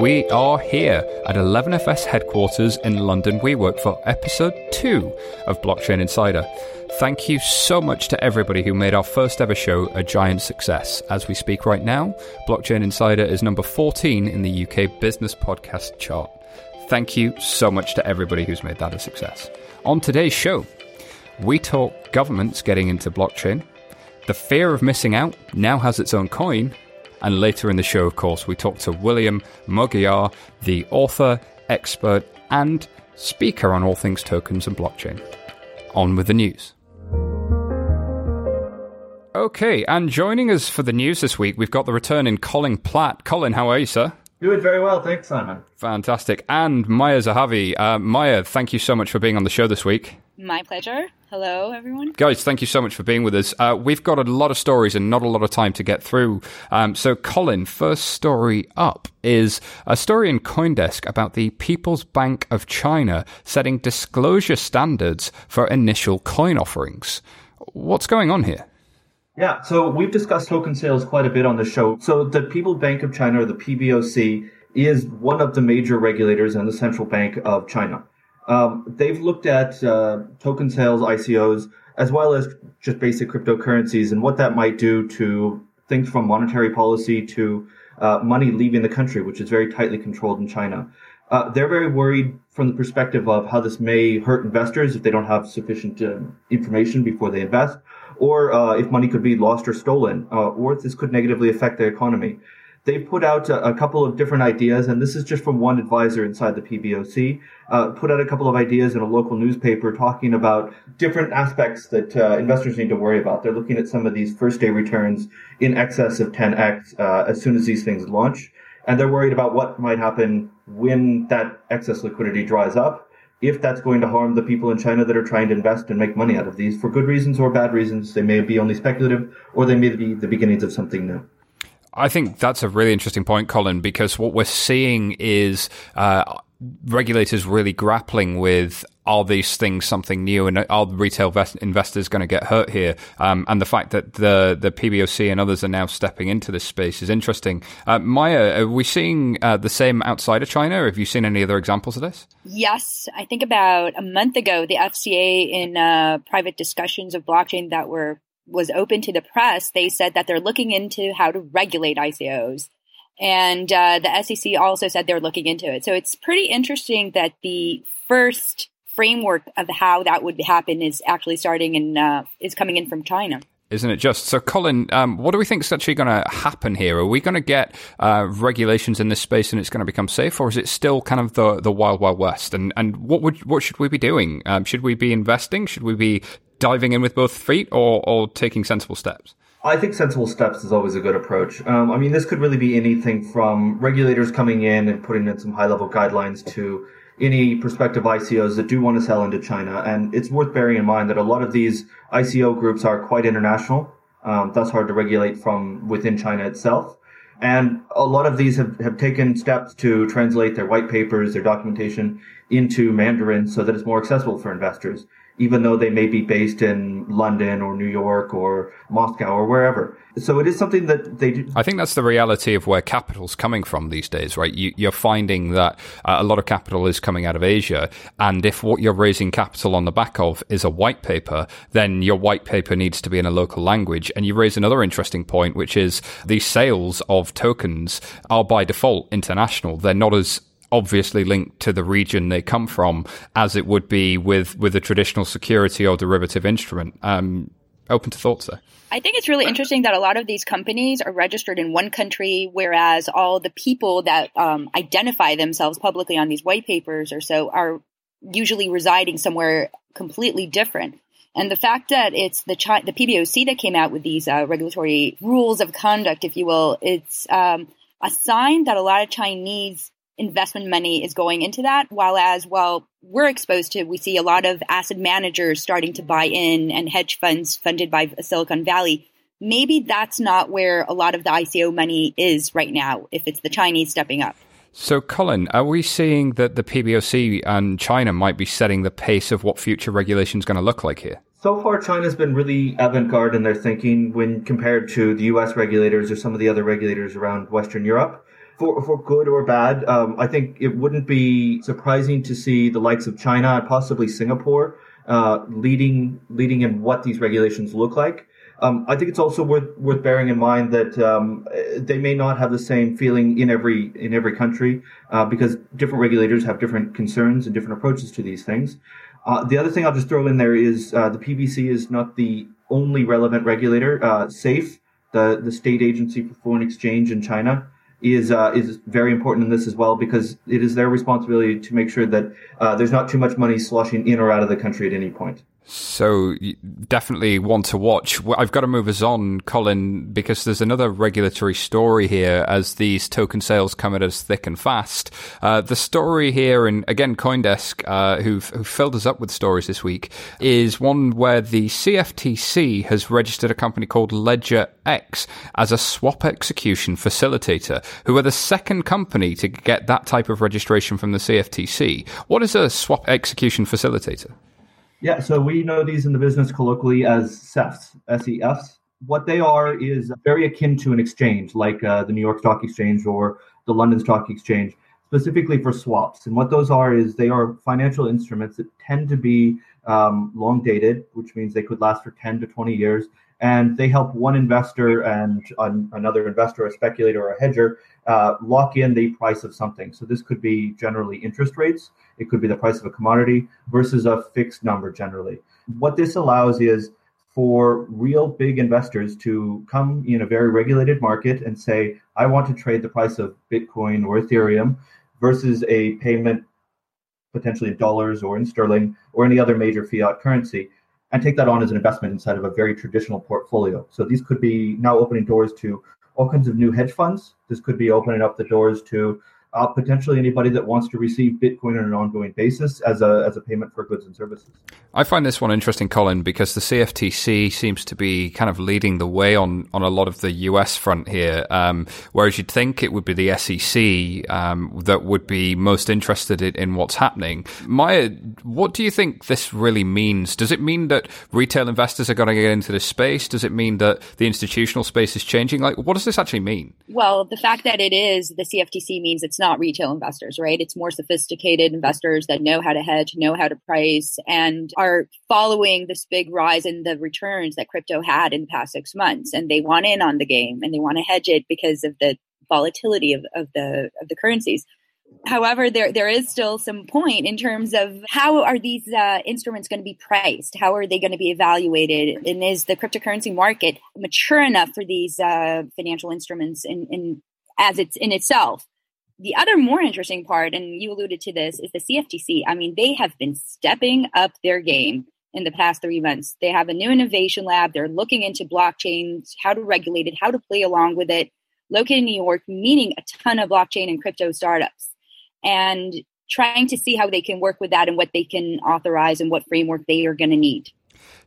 We are here at 11FS headquarters in London WeWork for episode 2 of Blockchain Insider. Thank you so much to everybody who made our first ever show a giant success. As we speak right now, Blockchain Insider is number 14 in the UK business podcast chart. Thank you so much to everybody who's made that a success. On today's show, we talk governments getting into blockchain. The fear of missing out now has its own coin, and later in the show, of course, we talk to William Mougayar, the author, expert, and speaker on all things tokens and blockchain. On with the news. Okay, and joining us for the news this week, we've got the return in Colin Platt. Colin, how are you, sir? Doing very well, thanks, Simon. Fantastic. And Maya Zahavi. Uh, Maya, thank you so much for being on the show this week. My pleasure. Hello, everyone. Guys, thank you so much for being with us. Uh, we've got a lot of stories and not a lot of time to get through. Um, so, Colin, first story up is a story in Coindesk about the People's Bank of China setting disclosure standards for initial coin offerings. What's going on here? Yeah, so we've discussed token sales quite a bit on the show. So, the People Bank of China, or the PBOC, is one of the major regulators and the central bank of China. Um, they've looked at uh, token sales, ICOs, as well as just basic cryptocurrencies and what that might do to things from monetary policy to uh, money leaving the country, which is very tightly controlled in China. Uh, they're very worried from the perspective of how this may hurt investors if they don't have sufficient uh, information before they invest, or uh, if money could be lost or stolen, uh, or if this could negatively affect the economy they've put out a, a, couple of different ideas, and this is just from one advisor inside the PBOC. Uh, put out a couple of ideas in a local newspaper talking about different aspects that uh, investors need to worry about. They're looking at some of these first day returns in excess of 10x uh, as soon as these things launch, and they're worried about what might happen when that excess liquidity dries up. If that's going to harm the people in China that are trying to invest and make money out of these for good reasons or bad reasons, they may be only speculative or they may be the beginnings of something new. I think that's a really interesting point, Colin, because what we're seeing is uh, regulators really grappling with are these things something new and are retail vest- investors going to get hurt here? Um, and the fact that the the PBOC and others are now stepping into this space is interesting. Uh, Maya, are we seeing uh, the same outside of China? Have you seen any other examples of this? Yes, I think about a month ago, the FCA in uh, private discussions of blockchain that were was open to the press, they said that they're looking into how to regulate ICOs. And uh, the SEC also said they're looking into it. So it's pretty interesting that the first framework of how that would happen is actually starting and uh, is coming in from China isn't it just? So, Colin, um, what do we think is actually going to happen here? Are we going to get uh, regulations in this space and it's going to become safe, or is it still kind of the, the wild, wild west? And and what would what should we be doing? Um, should we be investing? Should we be diving in with both feet or, or taking sensible steps? I think sensible steps is always a good approach. Um, I mean, this could really be anything from regulators coming in and putting in some high level guidelines to any prospective ICOs that do want to sell into China. And it's worth bearing in mind that a lot of these ICO groups are quite international, um, thus hard to regulate from within China itself. And a lot of these have, have taken steps to translate their white papers, their documentation into Mandarin so that it's more accessible for investors even though they may be based in London or New York or Moscow or wherever. So it is something that they do. I think that's the reality of where capital's coming from these days, right? You, are finding that uh, a lot of capital is coming out of Asia. And if what you're raising capital on the back of is a white paper, then your white paper needs to be in a local language. And you raise another interesting point, which is these sales of tokens are by default international. They're not as obviously linked to the region they come from, as it would be with with a traditional security or derivative instrument. Um, open to thoughts there. I think it's really interesting that a lot of these companies are registered in one country, whereas all the people that um, identify themselves publicly on these white papers or so are usually residing somewhere completely different. And the fact that it's the Chi- the PBOC that came out with these uh, regulatory rules of conduct, if you will, it's um, a sign that a lot of Chinese investment money is going into that. While as well, we're exposed to, we see a lot of asset managers starting to buy in and hedge funds funded by Silicon Valley. Maybe that's not where a lot of the ICO money is right now, if it's the Chinese stepping up. So, Colin, are we seeing that the PBOC and China might be setting the pace of what future regulation is going to look like here? So far, China's been really avant garde in their thinking when compared to the US regulators or some of the other regulators around Western Europe. For, for good or bad. Um, I think it wouldn't be surprising to see the likes of China and possibly Singapore uh, leading leading in what these regulations look like. Um, I think it's also worth worth bearing in mind that um, they may not have the same feeling in every in every country uh, because different regulators have different concerns and different approaches to these things. Uh, the other thing I'll just throw in there is uh, the PBC is not the only relevant regulator. Uh, SAFE, the the state agency for foreign exchange in China, is uh, is very important in this as well because it is their responsibility to make sure that uh, there's not too much money sloshing in or out of the country at any point. So definitely one to watch. I've got to move us on, Colin, because there's another regulatory story here as these token sales come at us thick and fast. Uh, the story here, and again, CoinDesk, uh, who've, who filled us up with stories this week, is one where the CFTC has registered a company called Ledger X as a swap execution facilitator, who are the second company to get that type of registration from the CFTC. What is a swap execution facilitator? Yeah, so we know these in the business colloquially as SEFs, S-E-Fs. What they are is very akin to an exchange, like uh, the New York Stock Exchange or the London Stock Exchange, specifically for swaps. And what those are is they are financial instruments that tend to be um, long dated, which means they could last for 10 to 20 years. And they help one investor and another investor, a speculator or a hedger, uh, lock in the price of something. So this could be generally interest rates, it could be the price of a commodity versus a fixed number generally. What this allows is for real big investors to come in a very regulated market and say, I want to trade the price of Bitcoin or Ethereum versus a payment potentially in dollars or in sterling or any other major fiat currency and take that on as an investment inside of a very traditional portfolio. So these could be now opening doors to all kinds of new hedge funds. This could be opening up the doors to uh, potentially anybody that wants to receive Bitcoin on an ongoing basis as a as a payment for goods and services. I find this one interesting, Colin, because the CFTC seems to be kind of leading the way on on a lot of the US front here, um, whereas you'd think it would be the SEC um, that would be most interested in, in what's happening. Maya, what do you think this really means? Does it mean that retail investors are going to get into this space? Does it mean that the institutional space is changing? Like, what does this actually mean? Well, the fact that it is the CFTC means it's not retail investors, right? It's more sophisticated investors that know how to hedge, know how to price, and are following this big rise in the returns that crypto had in the past six months. And they want in on the game and they want to hedge it because of the volatility of, of the of the currencies. However, there there is still some point in terms of how are these uh, instruments going to be priced? How are they going to be evaluated? And is the cryptocurrency market mature enough for these uh, financial instruments in, in as it's in itself? The other more interesting part, and you alluded to this, is the CFTC. I mean, they have been stepping up their game in the past three months. They have a new innovation lab. They're looking into blockchains, how to regulate it, how to play along with it. Located in New York, meaning a ton of blockchain and crypto startups, and trying to see how they can work with that and what they can authorize and what framework they are going to need.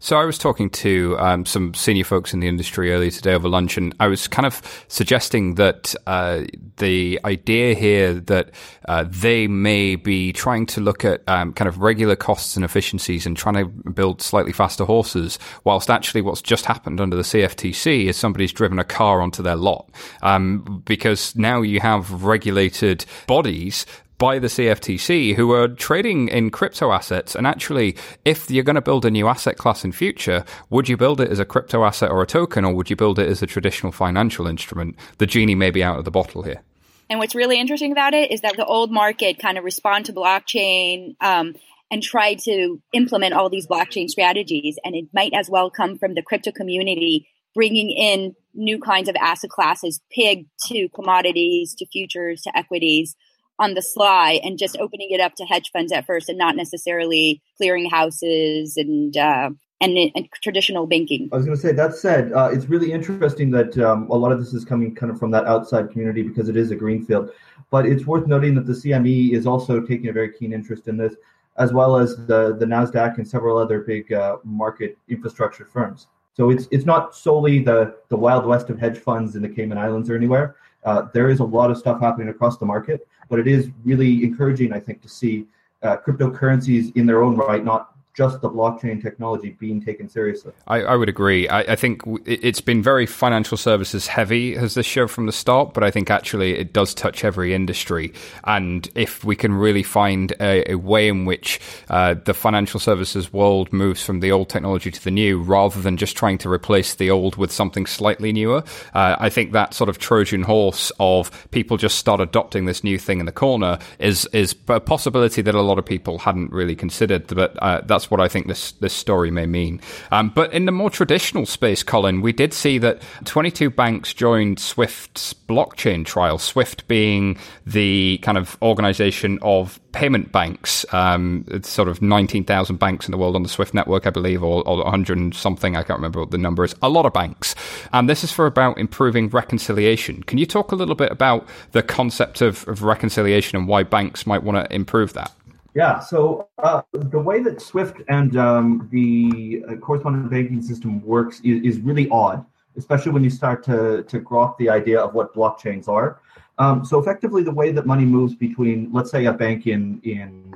So I was talking to um, some senior folks in the industry earlier today over lunch, and I was kind of suggesting that uh, the idea here that uh, they may be trying to look at um, kind of regular costs and efficiencies and trying to build slightly faster horses, whilst actually what's just happened under the CFTC is somebody's driven a car onto their lot, um, because now you have regulated bodies by the CFTC who are trading in crypto assets. And actually, if you're going to build a new asset class in future, would you build it as a crypto asset or a token, or would you build it as a traditional financial instrument? The genie may be out of the bottle here. And what's really interesting about it is that the old market kind of respond to blockchain um, and try to implement all these blockchain strategies. And it might as well come from the crypto community bringing in new kinds of asset classes, pig to commodities, to futures, to equities on the sly and just opening it up to hedge funds at first and not necessarily clearing houses and uh, and, and, traditional banking. I was going to say that said, uh, it's really interesting that um, a lot of this is coming kind of from that outside community because it is a greenfield. But it's worth noting that the CME is also taking a very keen interest in this, as well as the the Nasdaq and several other big uh, market infrastructure firms. So it's it's not solely the the wild west of hedge funds in the Cayman Islands or anywhere. Uh, there is a lot of stuff happening across the market, but it is really encouraging, I think, to see uh, cryptocurrencies in their own right, not just the blockchain technology being taken seriously. I, I would agree. I, I, think it's been very financial services heavy as this show from the start, but I think actually it does touch every industry. And if we can really find a, a way in which uh, the financial services world moves from the old technology to the new, rather than just trying to replace the old with something slightly newer, uh, I think that sort of Trojan horse of people just start adopting this new thing in the corner is is a possibility that a lot of people hadn't really considered. But uh, that's what I think this this story may mean. Um, but in the more traditional space, Colin, we did see that 22 banks joined Swift's blockchain trial. Swift being the kind of organization of payment banks. Um, it's sort of 19,000 banks in the world on the Swift network, I believe, or, or 100 and something. I can't remember what the number is. A lot of banks. And this is for about improving reconciliation. Can you talk a little bit about the concept of, of reconciliation and why banks might want to improve that? Yeah, so uh, the way that Swift and um, the uh, correspondent banking system works is, is, really odd, especially when you start to, to grok the idea of what blockchains are. Um, so effectively, the way that money moves between, let's say, a bank in in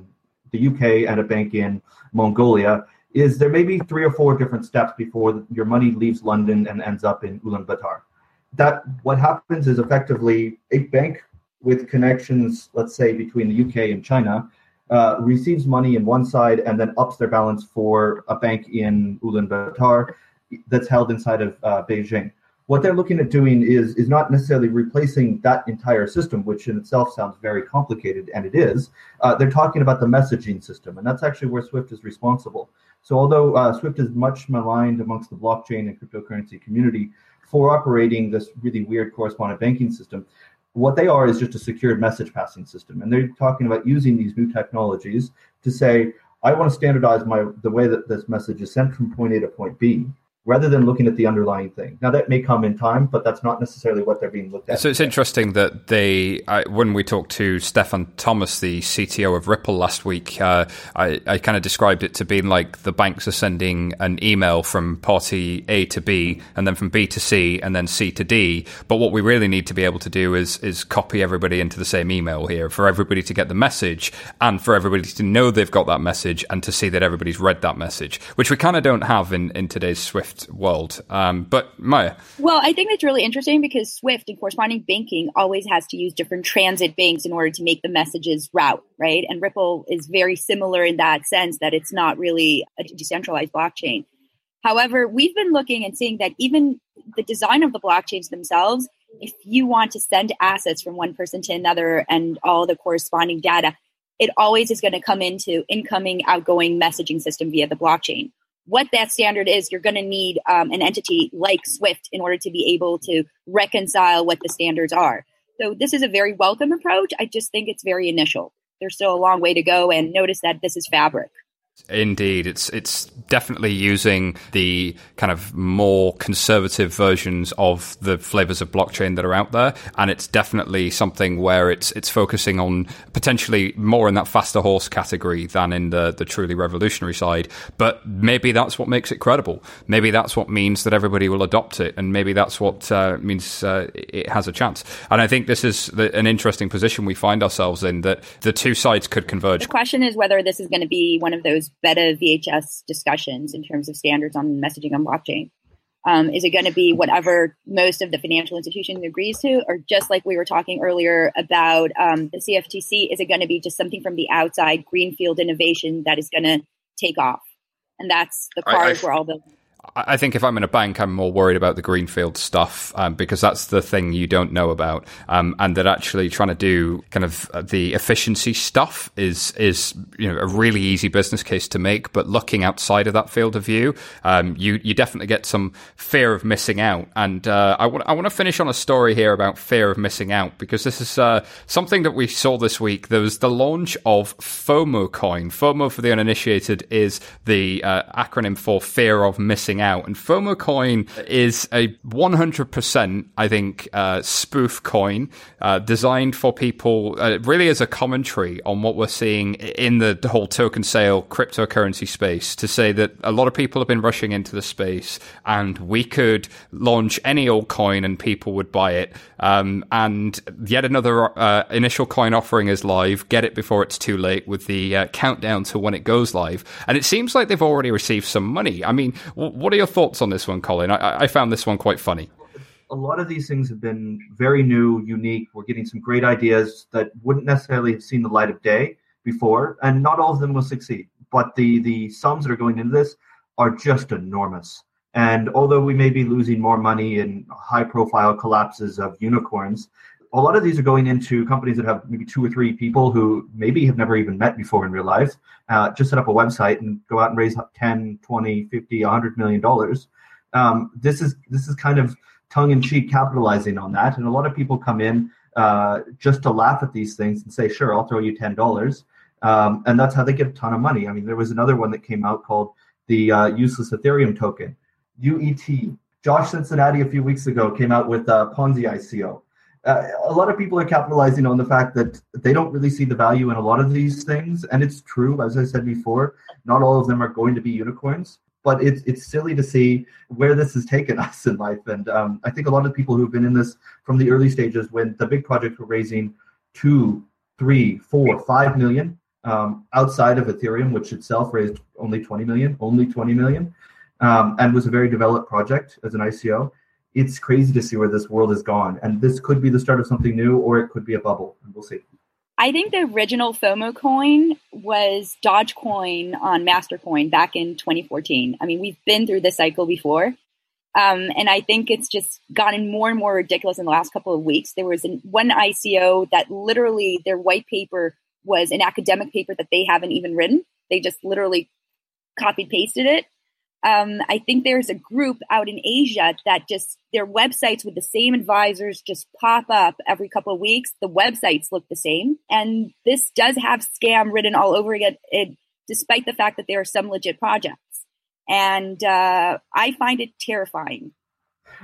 the UK and a bank in Mongolia is there may be three or four different steps before your money leaves London and ends up in Ulaanbaatar. That what happens is effectively a bank with connections, let's say, between the UK and China, uh, receives money in one side and then ups their balance for a bank in Ulaanbaatar that's held inside of uh, Beijing what they're looking at doing is is not necessarily replacing that entire system, which in itself sounds very complicated, and it is. Uh, they're talking about the messaging system, and that's actually where Swift is responsible. So, although uh, Swift is much maligned amongst the blockchain and cryptocurrency community for operating this really weird correspondent banking system, what they are is just a secured message passing system, and they're talking about using these new technologies to say, I want to standardize my the way that this message is sent from point A to point B rather than looking at the underlying thing. Now that may come in time, but that's not necessarily what they're being looked at. So it's interesting that they, I, when we talked to Stefan Thomas, the CTO of Ripple last week, uh, I, I kind of described it to being like the banks are sending an email from party A to B, and then from B to C, and then C to D. But what we really need to be able to do is is copy everybody into the same email here for everybody to get the message, and for everybody to know they've got that message, and to see that everybody's read that message, which we kind of don't have in in today's Swift world. Um, but Maya. Well, I think that's really interesting because Swift and corresponding banking always has to use different transit banks in order to make the messages route, right? And Ripple is very similar in that sense that it's not really a decentralized blockchain. However, we've been looking and seeing that even the design of the blockchains themselves, if you want to send assets from one person to another and all the corresponding data, it always is going to come into incoming, outgoing messaging system via the blockchain what that standard is, you're going to need um, an entity like Swift in order to be able to reconcile what the standards are. So this is a very welcome approach. I just think it's very initial. There's still a long way to go, and notice that this is fabric. Indeed, it's it's definitely using the kind of more conservative versions of the flavors of blockchain that are out there, and it's definitely something where it's it's focusing on potentially more in that faster horse category than in the the truly revolutionary side. But maybe that's what makes it credible. Maybe that's what means that everybody will adopt it, and maybe that's what uh, means uh, it has a chance. And I think this is the, an interesting position we find ourselves in that the two sides could converge. The question is whether this is going to be one of those beta VHS discussions in terms of standards on messaging on blockchain? Um, is it going to be whatever most of the financial institution agrees to, or just like we were talking earlier about um, the CFTC, is it going to be just something from the outside, greenfield innovation that is going to take off? And that's the card where all the I think if I'm in a bank, I'm more worried about the greenfield stuff um, because that's the thing you don't know about, um, and that actually trying to do kind of uh, the efficiency stuff is is you know a really easy business case to make. But looking outside of that field of view, um, you you definitely get some fear of missing out. And uh, I want I want to finish on a story here about fear of missing out because this is uh, something that we saw this week. There was the launch of FOMO Coin. FOMO for the uninitiated is the uh, acronym for fear of missing out. And FOMO coin is a 100%, I think, uh, spoof coin uh, designed for people uh, really as a commentary on what we're seeing in the, the whole token sale cryptocurrency space to say that a lot of people have been rushing into the space and we could launch any old coin and people would buy it. Um, and yet another uh, initial coin offering is live. Get it before it's too late with the uh, countdown to when it goes live. And it seems like they've already received some money. I mean, what are your thoughts on this one, Colin? I, I found this one quite funny a lot of these things have been very new, unique. We're getting some great ideas that wouldn't necessarily have seen the light of day before, and not all of them will succeed. But the the sums that are going into this are just enormous. And although we may be losing more money in high profile collapses of unicorns, a lot of these are going into companies that have maybe two or three people who maybe have never even met before in real life, uh, just set up a website and go out and raise 10, 20, 50, 100 million dollars. Um, this is this is kind of tongue in cheek capitalizing on that. And a lot of people come in uh, just to laugh at these things and say, sure, I'll throw you $10. Um, and that's how they get a ton of money. I mean, there was another one that came out called the uh, useless Ethereum token, UET. Josh Cincinnati a few weeks ago came out with uh, Ponzi ICO. Uh, a lot of people are capitalizing on the fact that they don't really see the value in a lot of these things. And it's true, as I said before, not all of them are going to be unicorns but it's it's silly to see where this has taken us in life. And um, I think a lot of people who've been in this from the early stages, when the big projects were raising two, three, four, five million um, outside of Ethereum, which itself raised only 20 million, only 20 million, um, and was a very developed project as an ICO. It's crazy to see where this world has gone, and this could be the start of something new, or it could be a bubble, and we'll see. I think the original FOMO coin was Dogecoin on Mastercoin back in 2014. I mean, we've been through this cycle before. Um, and I think it's just gotten more and more ridiculous in the last couple of weeks. There was an, one ICO that literally their white paper was an academic paper that they haven't even written. They just literally copied pasted it um, I think there's a group out in Asia that just their websites with the same advisors just pop up every couple of weeks. The websites look the same, and this does have scam written all over it, it despite the fact that there are some legit projects. And uh, I find it terrifying.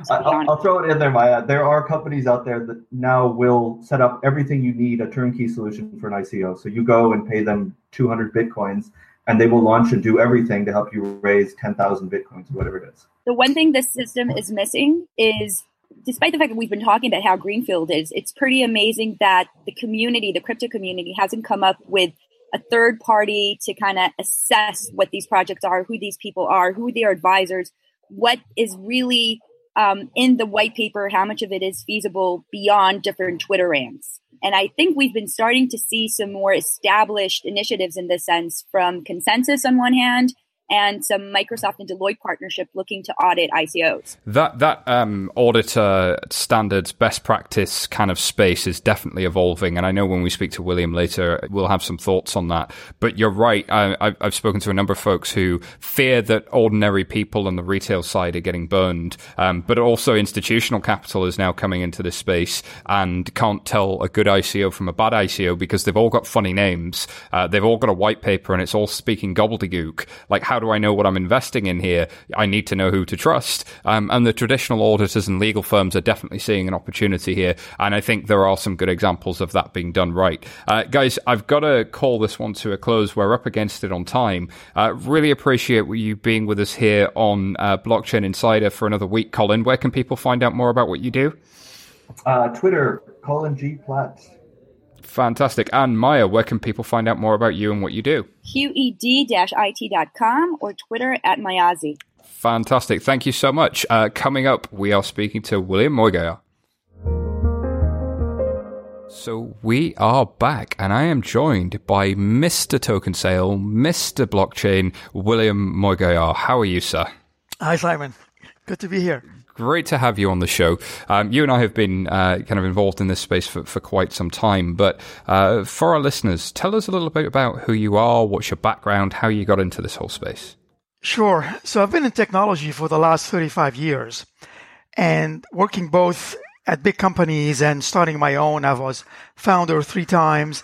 I'll, I'll, throw it in there, Maya. There are companies out there that now will set up everything you need a turnkey solution for an ICO. So you go and pay them 200 bitcoins and they will launch and do everything to help you raise 10,000 bitcoins or whatever it is. The one thing this system is missing is despite the fact that we've been talking about how greenfield is, it's pretty amazing that the community, the crypto community hasn't come up with a third party to kind of assess what these projects are, who these people are, who their advisors, what is really um, in the white paper, how much of it is feasible beyond different Twitter rants. And I think we've been starting to see some more established initiatives in this sense from consensus on one hand and some Microsoft and Deloitte partnership looking to audit ICOs. That that um, auditor standards, best practice kind of space is definitely evolving, and I know when we speak to William later, we'll have some thoughts on that. But you're right. I, have spoken to a number of folks who fear that ordinary people on the retail side are getting burned, um, but also institutional capital is now coming into this space and can't tell a good ICO from a bad ICO because they've all got funny names, uh, they've all got a white paper, and it's all speaking gobbledygook. Like how do I know what I'm investing in here? I need to know who to trust. Um, and the traditional auditors and legal firms are definitely seeing an opportunity here. And I think there are some good examples of that being done right. Uh, guys, I've got to call this one to a close. We're up against it on time. Uh, really appreciate you being with us here on uh, Blockchain Insider for another week, Colin. Where can people find out more about what you do? Uh, Twitter, Colin G. Platt. Fantastic. And Maya, where can people find out more about you and what you do? QED-IT.com or Twitter at Mayazi. Fantastic. Thank you so much. Uh, coming up, we are speaking to William Mougayar. So we are back, and I am joined by Mr. Token Sale, Mr. Blockchain, William Mougayar. How are you, sir? Hi, Simon. Good to be here. Great to have you on the show. Um, you and I have been uh, kind of involved in this space for, for quite some time, but uh, for our listeners, tell us a little bit about who you are, what's your background, how you got into this whole space. Sure. So I've been in technology for the last 35 years and working both at big companies and starting my own. I was founder three times.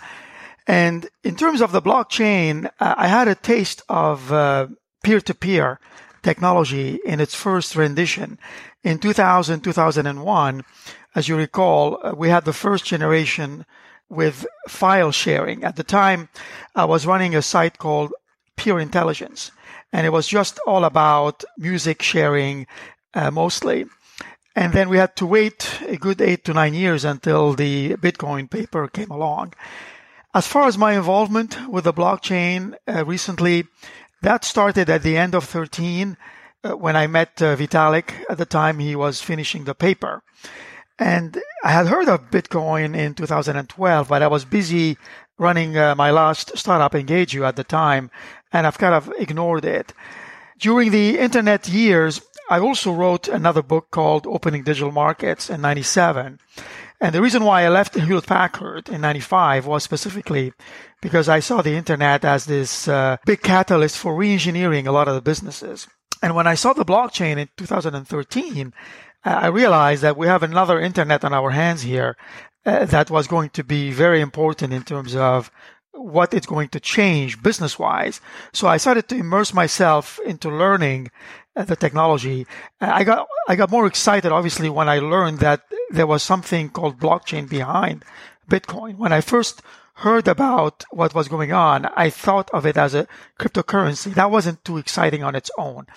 And in terms of the blockchain, uh, I had a taste of peer to peer technology in its first rendition. In 2000, 2001, as you recall, uh, we had the first generation with file sharing. At the time, I was running a site called Pure Intelligence, and it was just all about music sharing uh, mostly. And then we had to wait a good eight to nine years until the Bitcoin paper came along. As far as my involvement with the blockchain uh, recently, that started at the end of 13 uh, when I met uh, Vitalik. At the time, he was finishing the paper. And I had heard of Bitcoin in 2012, but I was busy running uh, my last startup, Engagio, at the time, and I've kind of ignored it. During the internet years, I also wrote another book called Opening Digital Markets in 97. And the reason why I left Hewlett Packard in 95 was specifically because I saw the internet as this uh, big catalyst for reengineering a lot of the businesses. And when I saw the blockchain in 2013, I realized that we have another internet on our hands here uh, that was going to be very important in terms of what it's going to change business wise. So I started to immerse myself into learning Uh, the technology. Uh, I got I got more excited obviously when I learned that there was something called blockchain behind Bitcoin. When I first heard about what was going on, I thought of it as a cryptocurrency. That wasn't too exciting on its own.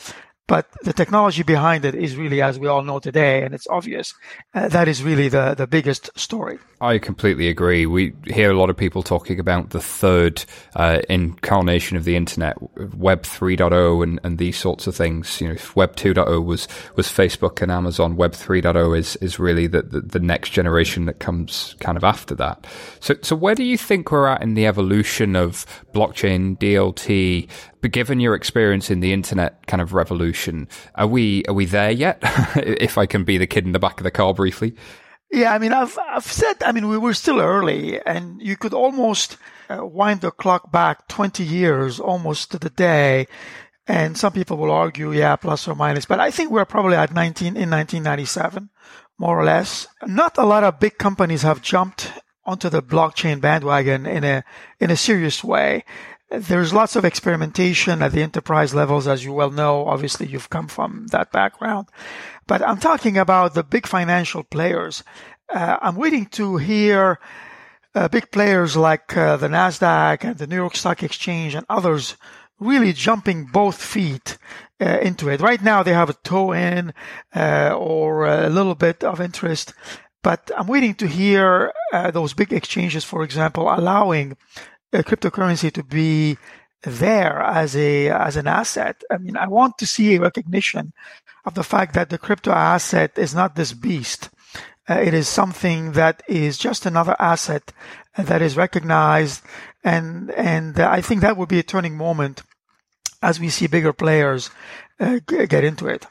But the technology behind it is really, as we all know today, and it's obvious, uh, that is really the, the biggest story. I completely agree. We hear a lot of people talking about the third uh, incarnation of the internet, Web 3.0 and, and these sorts of things. You know, if Web 2.0 was, was Facebook and Amazon. Web 3.0 is, is really the, the, the next generation that comes kind of after that. So, so where do you think we're at in the evolution of blockchain, DLT, but given your experience in the internet kind of revolution, are we are we there yet? if I can be the kid in the back of the car briefly. Yeah, I mean, I've I've said, I mean, we were still early, and you could almost uh, wind the clock back 20 years, almost to the day. And some people will argue, yeah, plus or minus, but I think we're probably at 19 in 1997, more or less. Not a lot of big companies have jumped onto the blockchain bandwagon in a in a serious way. There's lots of experimentation at the enterprise levels, as you well know. Obviously, you've come from that background. But I'm talking about the big financial players. Uh, I'm waiting to hear uh, big players like uh, the NASDAQ and the New York Stock Exchange and others really jumping both feet uh, into it. Right now, they have a toe in uh, or a little bit of interest. But I'm waiting to hear uh, those big exchanges, for example, allowing cryptocurrency to be there as a as an asset. I mean, I want to see a recognition of the fact that the crypto asset is not this beast. Uh, it is something that is just another asset that is recognized, and and I think that would be a turning moment as we see bigger players uh, get into it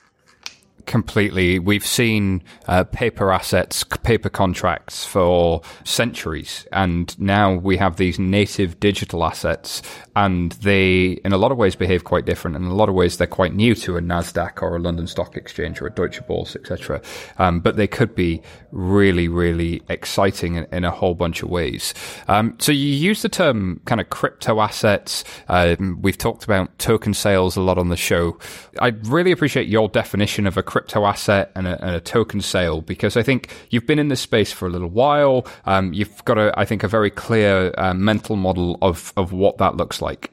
completely. We've seen uh, paper assets, paper contracts for centuries, and now we have these native digital assets, and they, in a lot of ways, behave quite different. And in a lot of ways, they're quite new to a Nasdaq or a London Stock Exchange or a Deutsche Börse, etc. Um, but they could be really, really exciting in, in a whole bunch of ways. Um, so you use the term kind of crypto assets. Um, we've talked about token sales a lot on the show. I really appreciate your definition of a crypto asset and a, and a, token sale because I think you've been in this space for a little while. Um, you've got a, I think, a very clear uh, mental model of, of what that looks like.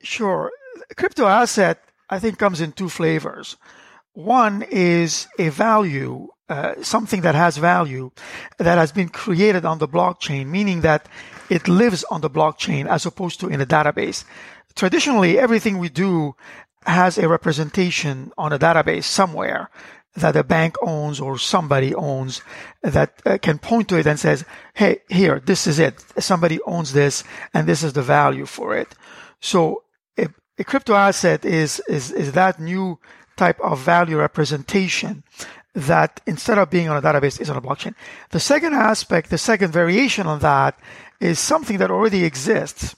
Sure. Crypto asset, I think, comes in two flavors. One is a value, uh, something that has value that has been created on the blockchain, meaning that it lives on the blockchain as opposed to in a database. Traditionally, everything we do has a representation on a database somewhere that a bank owns or somebody owns that uh, can point to it and says, Hey, here, this is it. Somebody owns this and this is the value for it. So a, a crypto asset is, is, is that new type of value representation that instead of being on a database is on a blockchain. The second aspect, the second variation on that is something that already exists,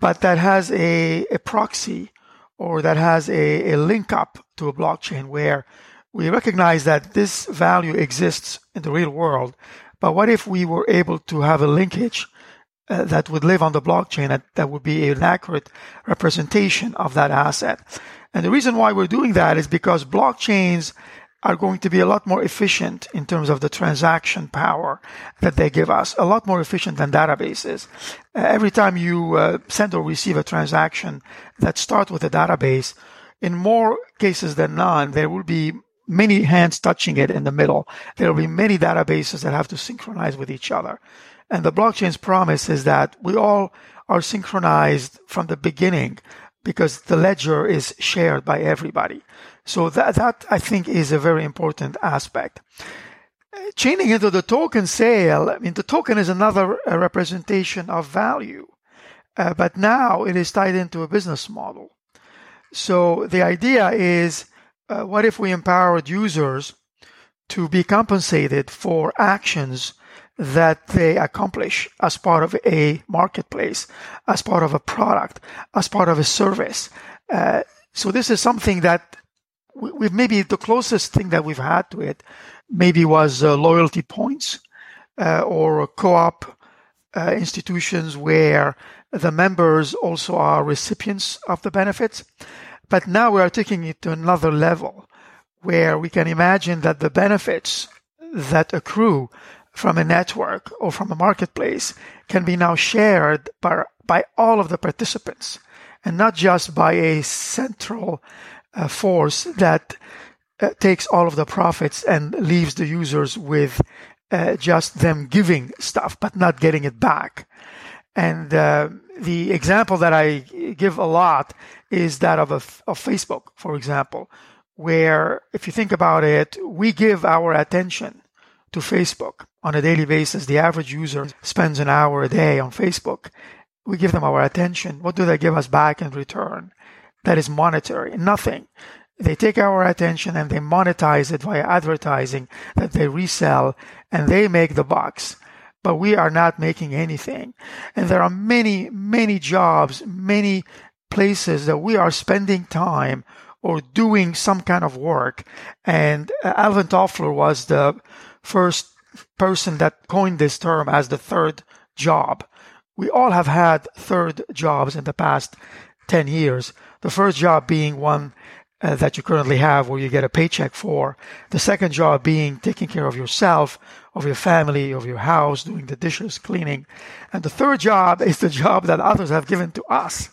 but that has a, a proxy or that has a, a link up to a blockchain where we recognize that this value exists in the real world. But what if we were able to have a linkage uh, that would live on the blockchain that, that would be an accurate representation of that asset? And the reason why we're doing that is because blockchains are going to be a lot more efficient in terms of the transaction power that they give us, a lot more efficient than databases. Uh, every time you uh, send or receive a transaction that starts with a database, in more cases than none, there will be many hands touching it in the middle. There will be many databases that have to synchronize with each other. And the blockchain's promise is that we all are synchronized from the beginning because the ledger is shared by everybody. So that, that I think is a very important aspect. Chaining into the token sale, I mean, the token is another representation of value, uh, but now it is tied into a business model. So the idea is, uh, what if we empowered users to be compensated for actions that they accomplish as part of a marketplace, as part of a product, as part of a service. Uh, so this is something that we, have maybe the closest thing that we've had to it maybe was uh, loyalty points uh, or co-op uh, institutions where the members also are recipients of the benefits. But now we are taking it to another level where we can imagine that the benefits that accrue from a network or from a marketplace can be now shared by, by all of the participants and not just by a central uh, force that uh, takes all of the profits and leaves the users with uh, just them giving stuff but not getting it back. And uh, the example that I give a lot is that of, a, of Facebook, for example, where if you think about it, we give our attention to Facebook on a daily basis. The average user spends an hour a day on Facebook. We give them our attention. What do they give us back in return? That is monetary. Nothing. They take our attention and they monetize it via advertising that they resell and they make the bucks. But we are not making anything. And there are many, many jobs, many places that we are spending time or doing some kind of work. And Alvin Toffler was the first person that coined this term as the third job. We all have had third jobs in the past 10 years. The first job being one uh, that you currently have where you get a paycheck for. The second job being taking care of yourself, of your family, of your house, doing the dishes, cleaning. And the third job is the job that others have given to us.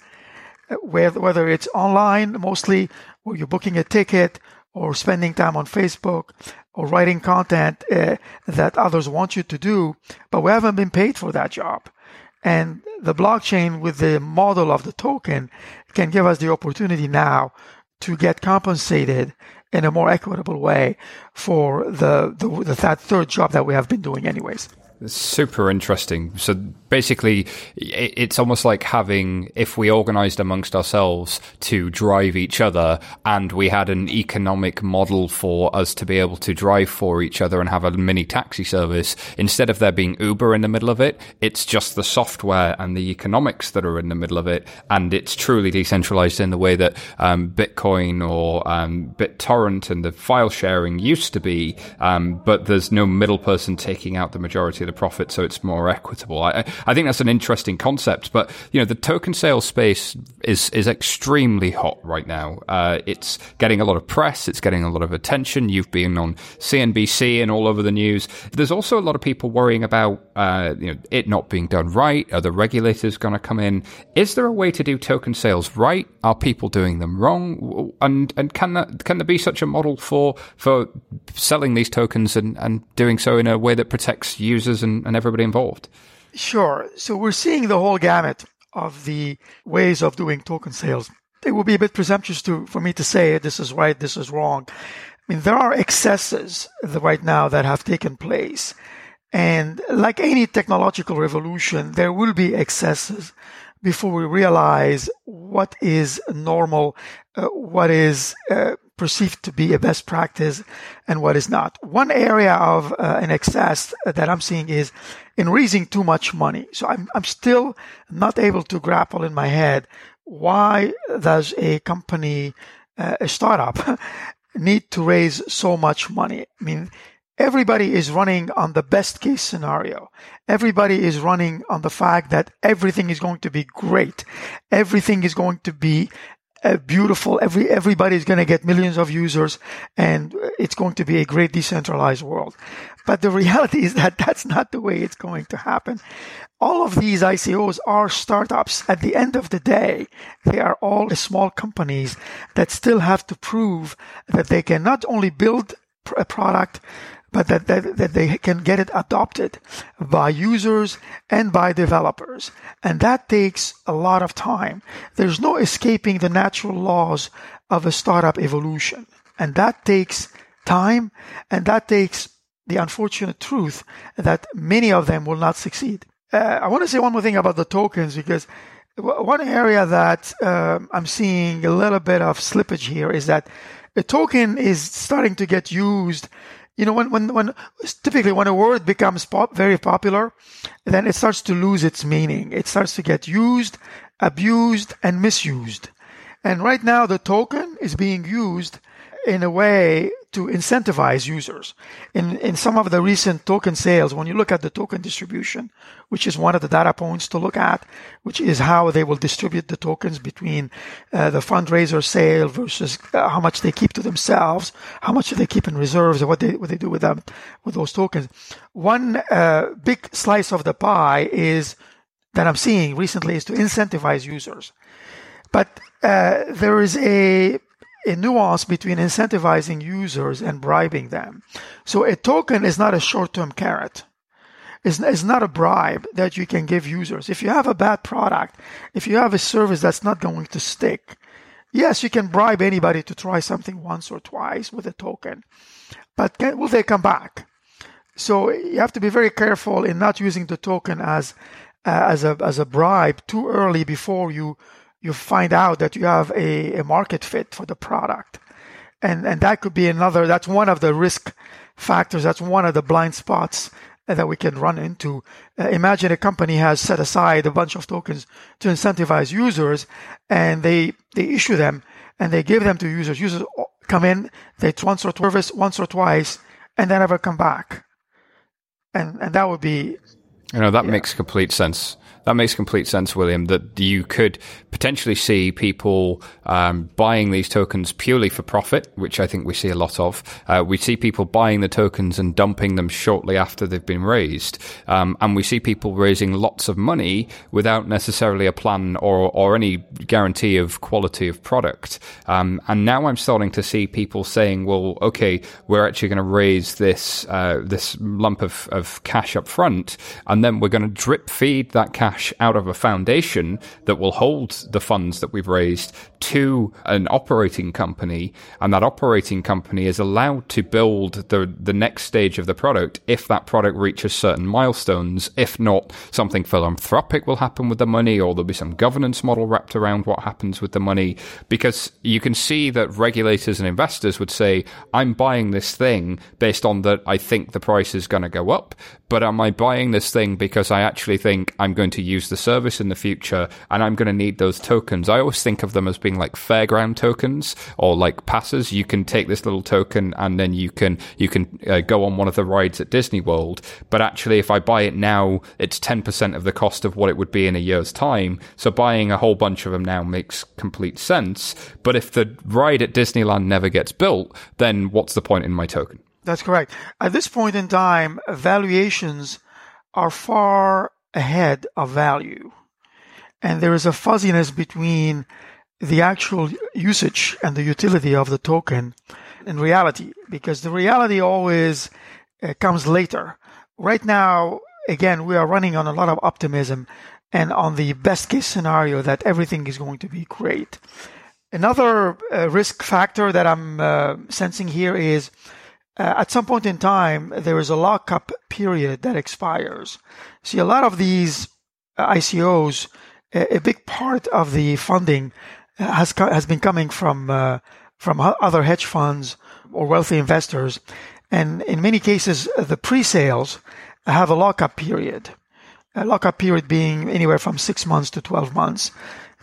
Whether it's online, mostly, or you're booking a ticket, or spending time on Facebook, or writing content uh, that others want you to do, but we haven't been paid for that job. And the blockchain with the model of the token can give us the opportunity now to get compensated in a more equitable way for the, the, the that third job that we have been doing anyways. Super interesting. So basically, it's almost like having, if we organized amongst ourselves to drive each other and we had an economic model for us to be able to drive for each other and have a mini taxi service, instead of there being Uber in the middle of it, it's just the software and the economics that are in the middle of it. And it's truly decentralized in the way that um, Bitcoin or um, BitTorrent and the file sharing used to be. Um, but there's no middle person taking out the majority of the profit so it's more equitable. I, I think that's an interesting concept, but you know, the token sales space is, is extremely hot right now. Uh, it's getting a lot of press. It's getting a lot of attention. You've been on CNBC and all over the news. There's also a lot of people worrying about, uh, you know, it not being done right. Are the regulators going to come in? Is there a way to do token sales right? Are people doing them wrong? And, and can that, can there be such a model for, for selling these tokens and, and doing so in a way that protects users and, and everybody involved? Sure. So we're seeing the whole gamut of the ways of doing token sales. It would be a bit presumptuous to for me to say this is right, this is wrong. I mean, there are excesses right now that have taken place. And like any technological revolution, there will be excesses before we realize what is normal, uh, what is uh, perceived to be a best practice and what is not. One area of uh, an excess that I'm seeing is in raising too much money. So I'm, I'm still not able to grapple in my head why does a company, uh, a startup, need to raise so much money? I mean, everybody is running on the best case scenario. Everybody is running on the fact that everything is going to be great. Everything is going to be uh, beautiful. Every everybody's going to get millions of users, and it's going to be a great decentralized world. But the reality is that that's not the way it's going to happen. All of these ICOs are startups. At the end of the day, they are all small companies that still have to prove that they can not only build a product, but that, that, that they can get it adopted by users and by developers. And that takes a lot of time. There's no escaping the natural laws of a startup evolution. And that takes time and that takes the unfortunate truth that many of them will not succeed. Uh, I want to say one more thing about the tokens because one area that um, I'm seeing a little bit of slippage here is that a token is starting to get used you know, when, when, when typically when a word becomes pop, very popular, then it starts to lose its meaning. It starts to get used, abused, and misused. And right now, the token is being used in a way to incentivize users. In, in some of the recent token sales, when you look at the token distribution, which is one of the data points to look at, which is how they will distribute the tokens between uh, the fundraiser sale versus uh, how much they keep to themselves, how much they keep in reserves, and what they what they do with them with those tokens. One uh, big slice of the pie is that I'm seeing recently is to incentivize users, but uh, there is a a nuance between incentivizing users and bribing them. So a token is not a short-term carrot. It's, it's not a bribe that you can give users. If you have a bad product, if you have a service that's not going to stick, yes, you can bribe anybody to try something once or twice with a token, but can, will they come back? So you have to be very careful in not using the token as uh, as a as a bribe too early before you you find out that you have a, a market fit for the product. And, and that could be another, that's one of the risk factors. That's one of the blind spots that we can run into. Uh, imagine a company has set aside a bunch of tokens to incentivize users and they, they issue them and they give them to users. Users come in, they once or twice, once or twice, and they never come back. And, and that would be. You know, that yeah. makes complete sense. That makes complete sense, William, that you could potentially see people um, buying these tokens purely for profit, which I think we see a lot of. Uh, we see people buying the tokens and dumping them shortly after they've been raised. Um, and we see people raising lots of money without necessarily a plan or, or any guarantee of quality of product. Um, and now I'm starting to see people saying, well, okay, we're actually going to raise this, uh, this lump of, of cash up front, and then we're going to drip feed that cash cash out of a foundation that will hold the funds that we've raised to an operating company, and that operating company is allowed to build the the next stage of the product if that product reaches certain milestones. If not, something philanthropic will happen with the money, or there'll be some governance model wrapped around what happens with the money. Because you can see that regulators and investors would say, "I'm buying this thing based on that I think the price is going to go up, but am I buying this thing because I actually think I'm going to use the service in the future and I'm going to need those tokens?" I always think of them as being like fairground tokens or like passes. You can take this little token and then you can you can uh, go on one of the rides at Disney World. But actually, if I buy it now, it's ten percent of the cost of what it would be in a year's time. So buying a whole bunch of them now makes complete sense. But if the ride at Disneyland never gets built, then what's the point in my token? That's correct. At this point in time, valuations are far ahead of value. And there is a fuzziness between the actual usage and the utility of the token in reality, because the reality always uh, comes later. Right now, again, we are running on a lot of optimism and on the best case scenario that everything is going to be great. Another uh, risk factor that I'm uh, sensing here is uh, at some point in time, there is a lockup period that expires. See, a lot of these uh, ICOs, a, a big part of the funding has has been coming from uh, from other hedge funds or wealthy investors, and in many cases, the pre-sales have a lockup period. A lockup period being anywhere from six months to twelve months,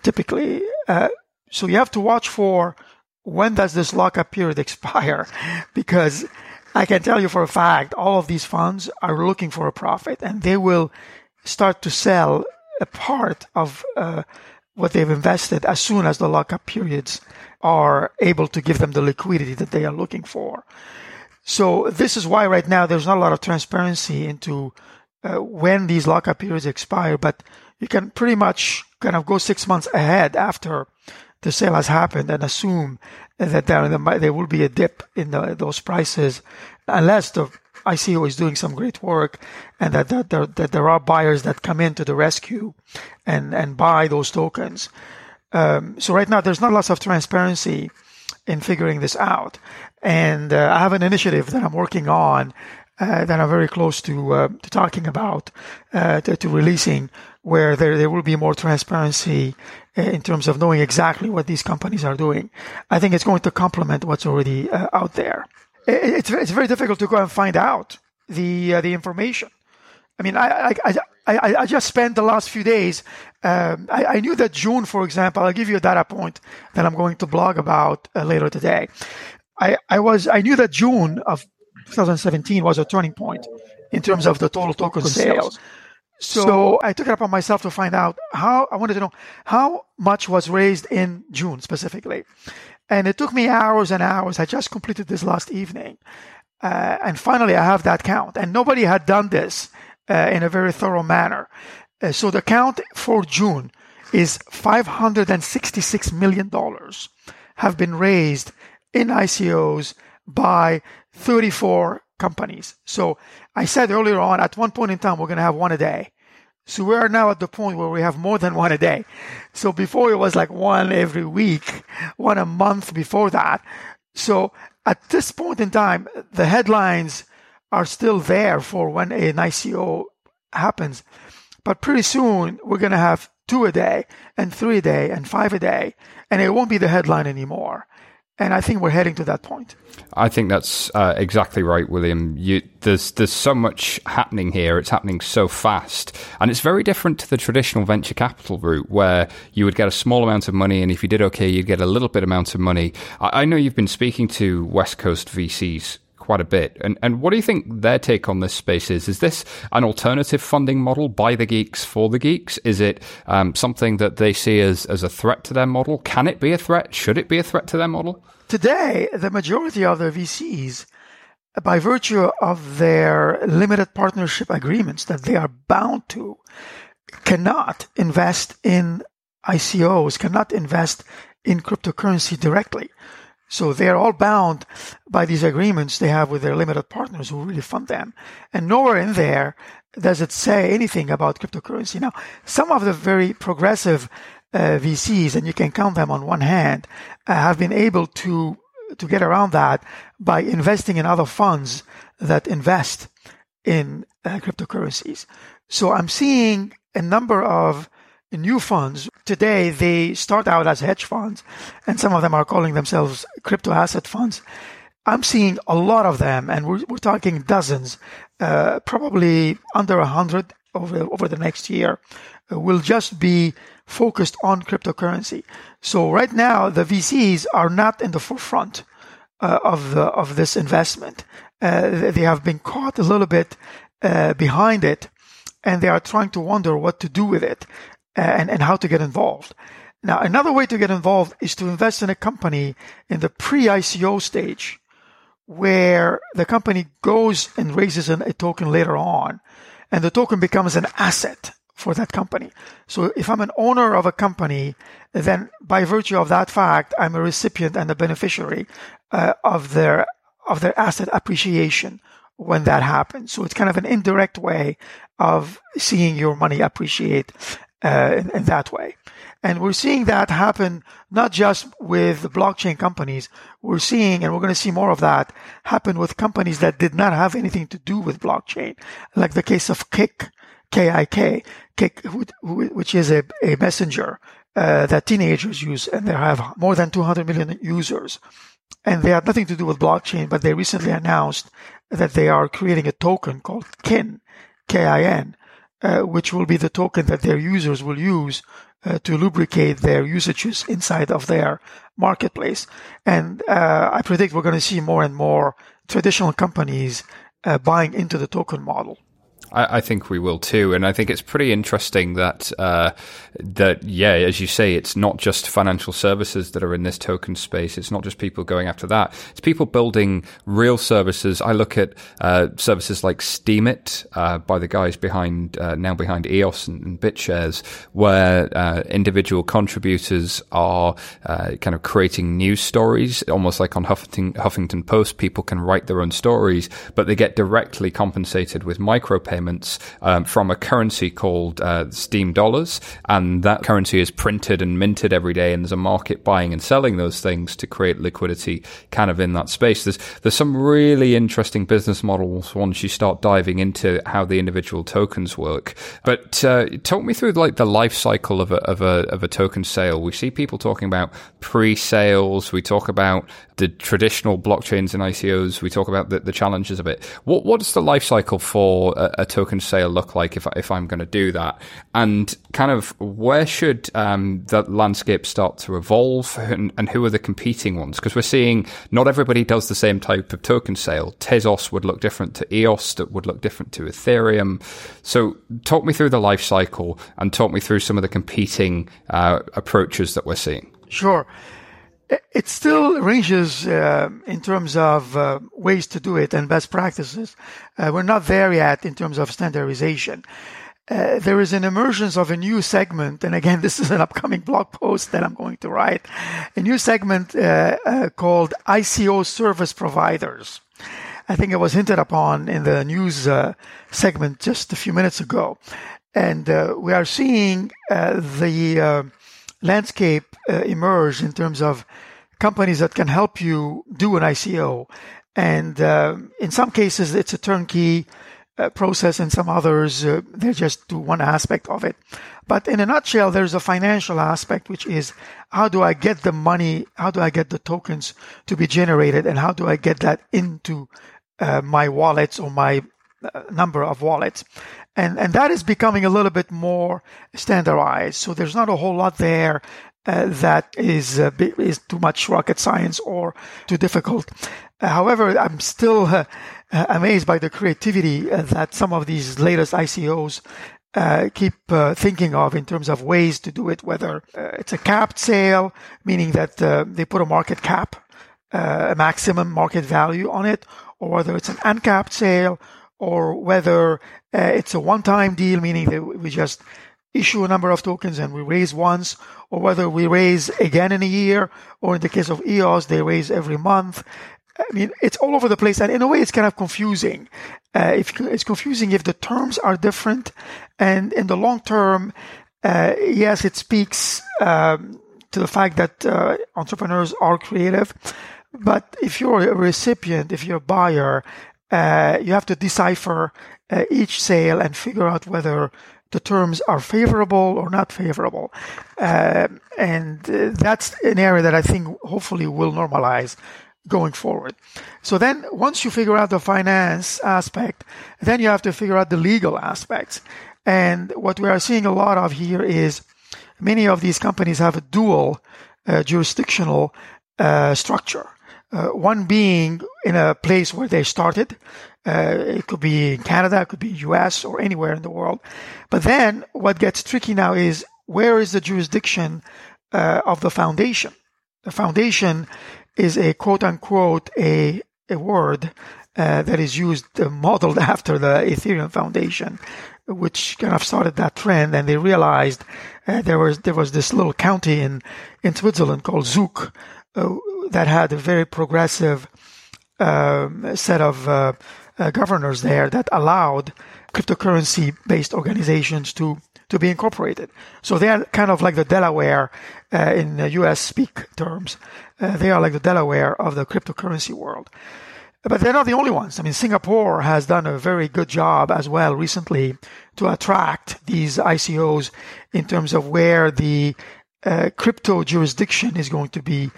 typically. Uh, so you have to watch for when does this lockup period expire, because I can tell you for a fact, all of these funds are looking for a profit, and they will start to sell a part of uh, what they've invested as soon as the lockup periods are able to give them the liquidity that they are looking for. So this is why right now there's not a lot of transparency into uh, when these lockup periods expire, but you can pretty much kind of go six months ahead after the sale has happened and assume that there, there will be a dip in the, those prices unless the ICO is doing some great work and that, that, there, that there are buyers that come into the rescue and, and buy those tokens. Um, so right now there's not lots of transparency in figuring this out. And uh, I have an initiative that I'm working on uh, that I'm very close to, uh, to talking about, uh, to, to, releasing, where there, there will be more transparency uh, in terms of knowing exactly what these companies are doing. I think it's going to complement what's already uh, out there. It's, it's very difficult to go and find out the, uh, the information. I mean, I, I, I, I, just spent the last few days. Um, I, I, knew that June, for example, I'll give you a data point that I'm going to blog about later today. I, I was, I knew that June of 2017 was a turning point in terms of the total token sales. So I took it upon myself to find out how I wanted to know how much was raised in June specifically. And it took me hours and hours. I just completed this last evening. Uh, and finally, I have that count. And nobody had done this uh, in a very thorough manner. Uh, so the count for June is $566 million have been raised in ICOs by 34 companies. So I said earlier on, at one point in time, we're going to have one a day. So we are now at the point where we have more than one a day. So before it was like one every week, one a month before that. So at this point in time, the headlines are still there for when an ICO happens. But pretty soon we're going to have two a day and three a day and five a day. And it won't be the headline anymore. And I think we're heading to that point. I think that's uh, exactly right, William. You, there's there's so much happening here. It's happening so fast, and it's very different to the traditional venture capital route, where you would get a small amount of money, and if you did okay, you'd get a little bit amount of money. I, I know you've been speaking to West Coast VCs quite a bit. And and what do you think their take on this space is? Is this an alternative funding model by the geeks for the geeks? Is it um, something that they see as as a threat to their model? Can it be a threat? Should it be a threat to their model? Today, the majority of the VCs, by virtue of their limited partnership agreements that they are bound to, cannot invest in ICOs, cannot invest in cryptocurrency directly. So they're all bound by these agreements they have with their limited partners who really fund them. And nowhere in there does it say anything about cryptocurrency. Now, some of the very progressive uh, VCs, and you can count them on one hand, uh, have been able to to get around that by investing in other funds that invest in uh, cryptocurrencies. So I'm seeing a number of new funds. Today, they start out as hedge funds, and some of them are calling themselves crypto asset funds. I'm seeing a lot of them, and we're, we're talking dozens, uh, probably under a hundred over, over the next year, uh, will just be focused on cryptocurrency. So right now, the VCs are not in the forefront uh, of the, of this investment. Uh, they have been caught a little bit uh, behind it, and they are trying to wonder what to do with it and, and how to get involved. Now, another way to get involved is to invest in a company in the pre-ICO stage where the company goes and raises an, a token later on and the token becomes an asset for that company. So if I'm an owner of a company, then by virtue of that fact, I'm a recipient and a beneficiary uh, of their of their asset appreciation when that happens. So it's kind of an indirect way of seeing your money appreciate uh, in, in, that way. And we're seeing that happen not just with blockchain companies. We're seeing, and we're going to see more of that happen with companies that did not have anything to do with blockchain, like the case of Kik, K-I-K, Kik, which is a, a messenger uh, that teenagers use, and they have more than 200 million users. And they had nothing to do with blockchain, but they recently announced that they are creating a token called KIN, K-I-N, uh, which will be the token that their users will use uh, to lubricate their usages inside of their marketplace. And uh, I predict we're going to see more and more traditional companies uh, buying into the token model. I, I, think we will too, and I think it's pretty interesting that uh, that yeah, as you say, it's not just financial services that are in this token space. It's not just people going after that. It's people building real services. I look at uh, services like Steemit uh, by the guys behind uh, now behind EOS and, and BitShares, where uh, individual contributors are uh, kind of creating news stories, almost like on Huffington, Huffington Post. People can write their own stories, but they get directly compensated with micropayments payments um, from a currency called uh, Steem dollars, and that currency is printed and minted every day, and there's a market buying and selling those things to create liquidity, kind of in that space. There's there's some really interesting business models once you start diving into how the individual tokens work. But uh, talk me through like the life cycle of a of a of a token sale. We see people talking about pre-sales. We talk about the traditional blockchains and ICOs. We talk about the, the challenges of it. What what's the life cycle for a, a token sale look like if if I'm going to do that? And kind of where should um, the landscape start to evolve, and, and who are the competing ones? Because we're seeing not everybody does the same type of token sale. Tezos would look different to EOS, that would look different to Ethereum. So talk me through the life cycle and talk me through some of the competing uh, approaches that we're seeing. Sure. It still ranges uh, in terms of uh, ways to do it and best practices. Uh, we're not there yet in terms of standardization. Uh, there is an emergence of a new segment, and again, this is an upcoming blog post that I'm going to write. A new segment uh, uh, called ICO service providers. I think it was hinted upon in the news segment just a few minutes ago, and we are seeing the landscape uh, emerge in terms of companies that can help you do an ICO. And uh, in some cases, it's a turnkey uh, process. and some others, uh, they just do one aspect of it. But in a nutshell, there's a financial aspect, which is how do I get the money? How do I get the tokens to be generated? And how do I get that into uh, my wallets or my uh, number of wallets? And and that is becoming a little bit more standardized. So there's not a whole lot there uh, that is uh, is too much rocket science or too difficult. Uh, however, I'm still uh, amazed by the creativity that some of these latest ICOs keep thinking of in terms of ways to do it. Whether it's a capped sale, meaning that they put a market cap, a maximum market value on it, or whether it's an uncapped sale or whether uh, it's a one-time deal, meaning that we just issue a number of tokens and we raise once, or whether we raise again in a year, or in the case of EOS, they raise every month. I mean, it's all over the place, and in a way, it's kind of confusing. Uh, if it's confusing if the terms are different, and in the long term, uh, yes, it speaks um, to the fact that uh, entrepreneurs are creative. But if you're a recipient, if you're a buyer, uh, you have to decipher uh, each sale and figure out whether the terms are favorable or not favorable. Uh, and that's an area that I think hopefully will normalize going forward. So then once you figure out the finance aspect, then you have to figure out the legal aspects. And what we are seeing a lot of here is many of these companies have a dual uh, jurisdictional uh, structure. Uh, one being in a place where they started. Uh, it could be in Canada, it could be US or anywhere in the world. But then what gets tricky now is where is the jurisdiction uh, of the foundation? The foundation is a quote unquote a, a word uh, that is used uh, modeled after the Ethereum Foundation, which kind of started that trend. And they realized uh, there was there was this little county in in Switzerland called Zug, that had a very progressive um, set of uh, uh, governors there that allowed cryptocurrency based organizations to to be incorporated. So they are kind of like the Delaware uh, in US speak terms. Uh, they are like the Delaware of the cryptocurrency world. But they're not the only ones. I mean, Singapore has done a very good job as well recently to attract these ICOs in terms of where the uh, crypto jurisdiction is going to be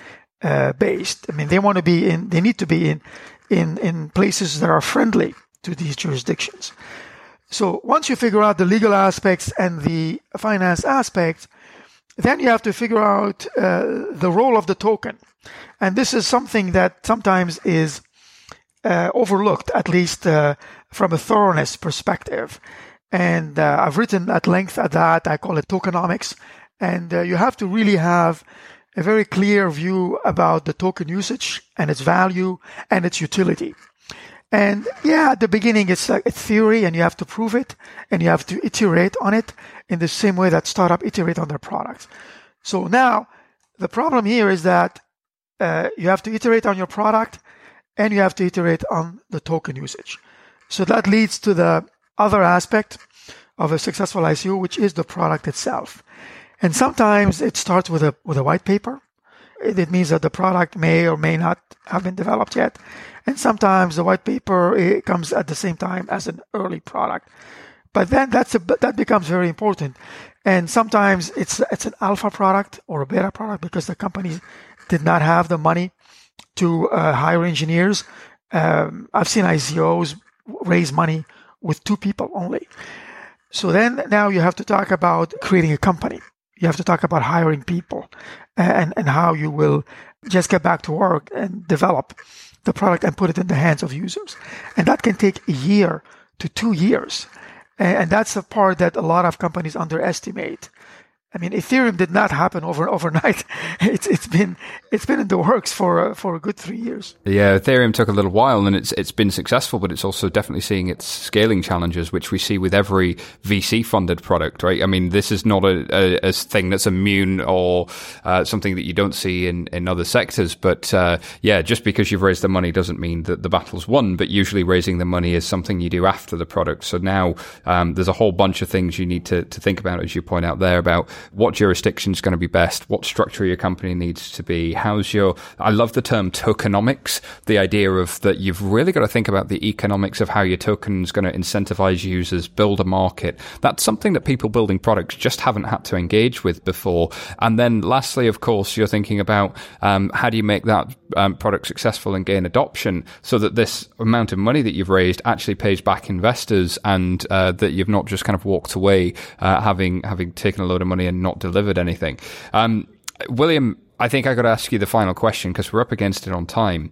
uh, based. I mean, they want to be in, they need to be in, in, in places that are friendly to these jurisdictions. So once you figure out the legal aspects and the finance aspects, then you have to figure out uh, the role of the token. And this is something that sometimes is uh, overlooked, at least uh, from a thoroughness perspective. And uh, I've written at length at that. I call it tokenomics. And uh, you have to really have a very clear view about the token usage and its value and its utility. And yeah, at the beginning, it's like a theory and you have to prove it and you have to iterate on it in the same way that startup iterate on their products. So now the problem here is that uh, you have to iterate on your product and you have to iterate on the token usage. So that leads to the other aspect of a successful ICO, which is the product itself. And sometimes it starts with a, with a white paper. It means that the product may or may not have been developed yet. And sometimes the white paper comes at the same time as an early product. But then that's a, that becomes very important. And sometimes it's, it's an alpha product or a beta product because the company did not have the money to uh, hire engineers. Um, I've seen ICOs raise money with two people only. So then now you have to talk about creating a company. You have to talk about hiring people and, and how you will just get back to work and develop the product and put it in the hands of users. And that can take a year to two years. And that's the part that a lot of companies underestimate. I mean, Ethereum did not happen over overnight. It's it's been it's been in the works for uh, for a good three years. Yeah, Ethereum took a little while, and it's it's been successful, but it's also definitely seeing its scaling challenges, which we see with every VC funded product, right? I mean, this is not a, a, a thing that's immune or uh, something that you don't see in in other sectors. But uh, yeah, just because you've raised the money doesn't mean that the battle's won. But usually, raising the money is something you do after the product. So now um, there's a whole bunch of things you need to to think about, as you point out there about what jurisdiction is going to be best, what structure your company needs to be, how's your, I love the term tokenomics, the idea of that you've really got to think about the economics of how your token is going to incentivize users, build a market. That's something that people building products just haven't had to engage with before. And then lastly, of course, you're thinking about um, how do you make that um, product successful and gain adoption so that this amount of money that you've raised actually pays back investors and uh, that you've not just kind of walked away uh, having having taken a load of money and not delivered anything. Um, William, I think I got to ask you the final question because we're up against it on time.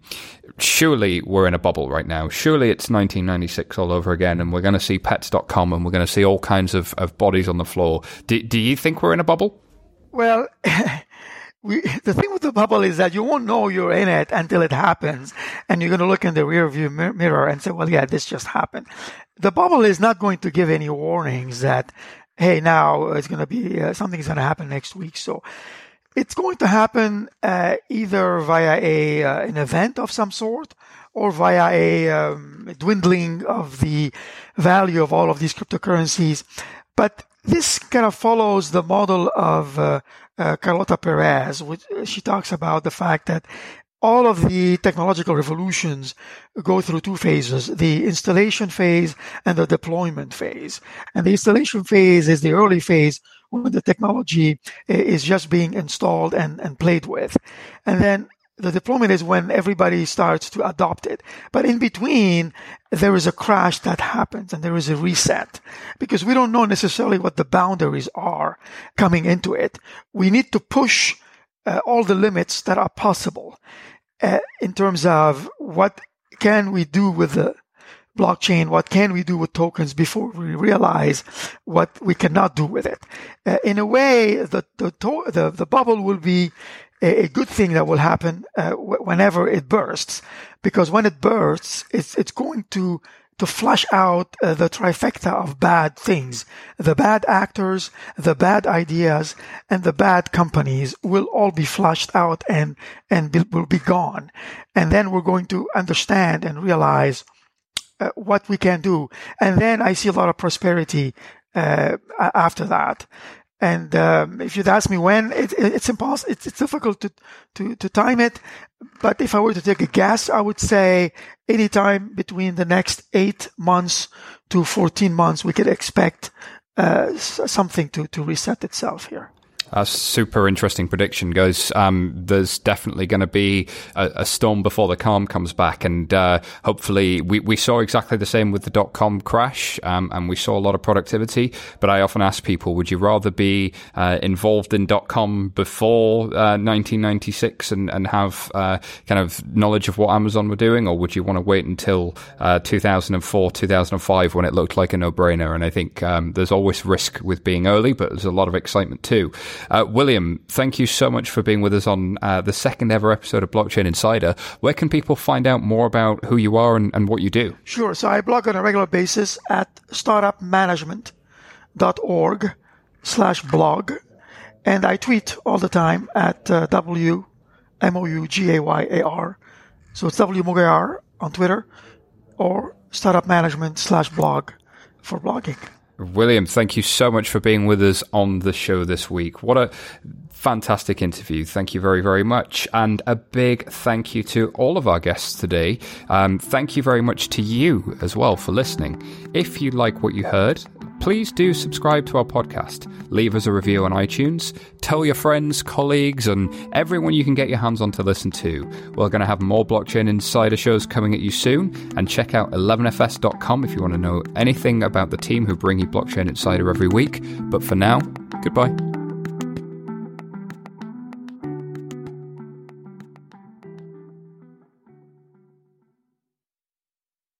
Surely we're in a bubble right now. Surely it's 1996 all over again, and we're going to see pets.com and we're going to see all kinds of, of bodies on the floor. Do, do you think we're in a bubble? Well, we, the thing with the bubble is that you won't know you're in it until it happens. And you're going to look in the rear view mirror and say, well, yeah, this just happened. The bubble is not going to give any warnings that, hey, now it's going to be, uh, something's going to happen next week. So it's going to happen uh, either via a uh, an event of some sort or via a um, dwindling of the value of all of these cryptocurrencies. But this kind of follows the model of uh, uh, Carlota Perez, which she talks about the fact that all of the technological revolutions go through two phases, the installation phase and the deployment phase. And the installation phase is the early phase when the technology eh, is just being installed and, and played with. And then the deployment is when everybody starts to adopt it. But in between, there is a crash that happens and there is a reset because we don't know necessarily what the boundaries are coming into it. We need to push uh, all the limits that are possible uh, in terms of what can we do with the blockchain, what can we do with tokens before we realize what we cannot do with it. Uh, in a way, the, the, to- the, the bubble will be a, a good thing that will happen uh, w- whenever it bursts, because when it bursts, it's it's going to to flush out uh, the trifecta of bad things. The bad actors, the bad ideas, and the bad companies will all be flushed out and and be, will be gone. And then we're going to understand and realize uh, what we can do. And then I see a lot of prosperity uh, after that. And um, if you'd ask me when, it, it, it's impossible. It's, it's, difficult to, to, to time it. But if I were to take a guess, I would say anytime between the next eight months to 14 months, we could expect uh, something to, to reset itself here. A super interesting prediction, goes. Um, there's definitely going to be a, a, storm before the calm comes back, and uh, hopefully, we, we saw exactly the same with the dot com crash, um, and we saw a lot of productivity. But I often ask people, would you rather be uh, involved in dot com before uh, 1996 and, and have uh, kind of knowledge of what Amazon were doing, or would you want to wait until uh, 2004, 2005 when it looked like a no brainer? And I think um, there's always risk with being early, but there's a lot of excitement too. Uh, William, thank you so much for being with us on uh, the second ever episode of Blockchain Insider. Where can people find out more about who you are and, and what you do? Sure. So I blog on a regular basis at startupmanagement.org slash blog. And I tweet all the time at uh, W M O U G A Y A R. So it's W Mougayar on Twitter or startup management slash blog for blogging. William, thank you so much for being with us on the show this week. What a fantastic interview. Thank you very, very much. And a big thank you to all of our guests today. Um, thank you very much to you as well for listening. If you like what you heard, please do subscribe to our podcast. Leave us a review on iTunes. Tell your friends, colleagues, and everyone you can get your hands on to listen to. We're going to have more Blockchain Insider shows coming at you soon. And check out 11fs.com if you want to know anything about the team who bring you Blockchain Insider every week. But for now, goodbye.